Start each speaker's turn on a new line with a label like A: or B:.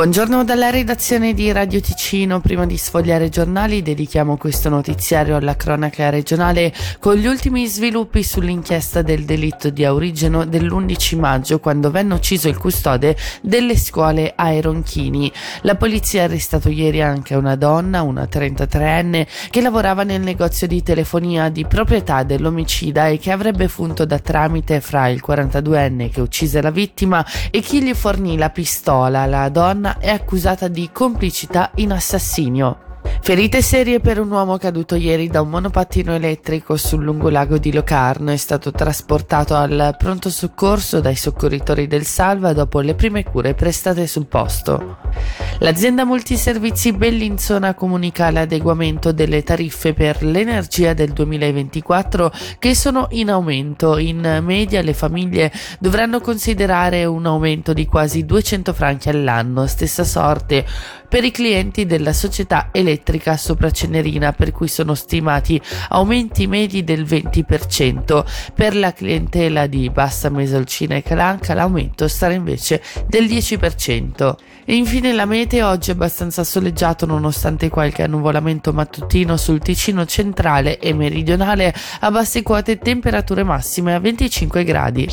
A: Buongiorno dalla redazione di Radio Ticino. Prima di sfogliare i giornali dedichiamo questo notiziario alla cronaca regionale con gli ultimi sviluppi sull'inchiesta del delitto di Aurigeno dell'11 maggio quando venne ucciso il custode delle scuole a Ronchini. La polizia ha arrestato ieri anche una donna, una 33enne, che lavorava nel negozio di telefonia di proprietà dell'omicida e che avrebbe funto da tramite fra il 42enne che uccise la vittima e chi gli fornì la pistola. La donna è accusata di complicità in assassinio. Ferite serie per un uomo caduto ieri da un monopattino elettrico sul lungolago di Locarno è stato trasportato al pronto soccorso dai soccorritori del Salva dopo le prime cure prestate sul posto. L'azienda multiservizi Bellinzona comunica l'adeguamento delle tariffe per l'energia del 2024 che sono in aumento. In media le famiglie dovranno considerare un aumento di quasi 200 franchi all'anno, stessa sorte per i clienti della società elettrica sopra Cenerina per cui sono stimati aumenti medi del 20%. Per la clientela di Bassa Mesolcina e Calanca l'aumento sarà invece del 10%. E infine la mete oggi è abbastanza soleggiato nonostante qualche annuvolamento mattutino sul Ticino centrale e meridionale a basse quote temperature massime a 25 gradi.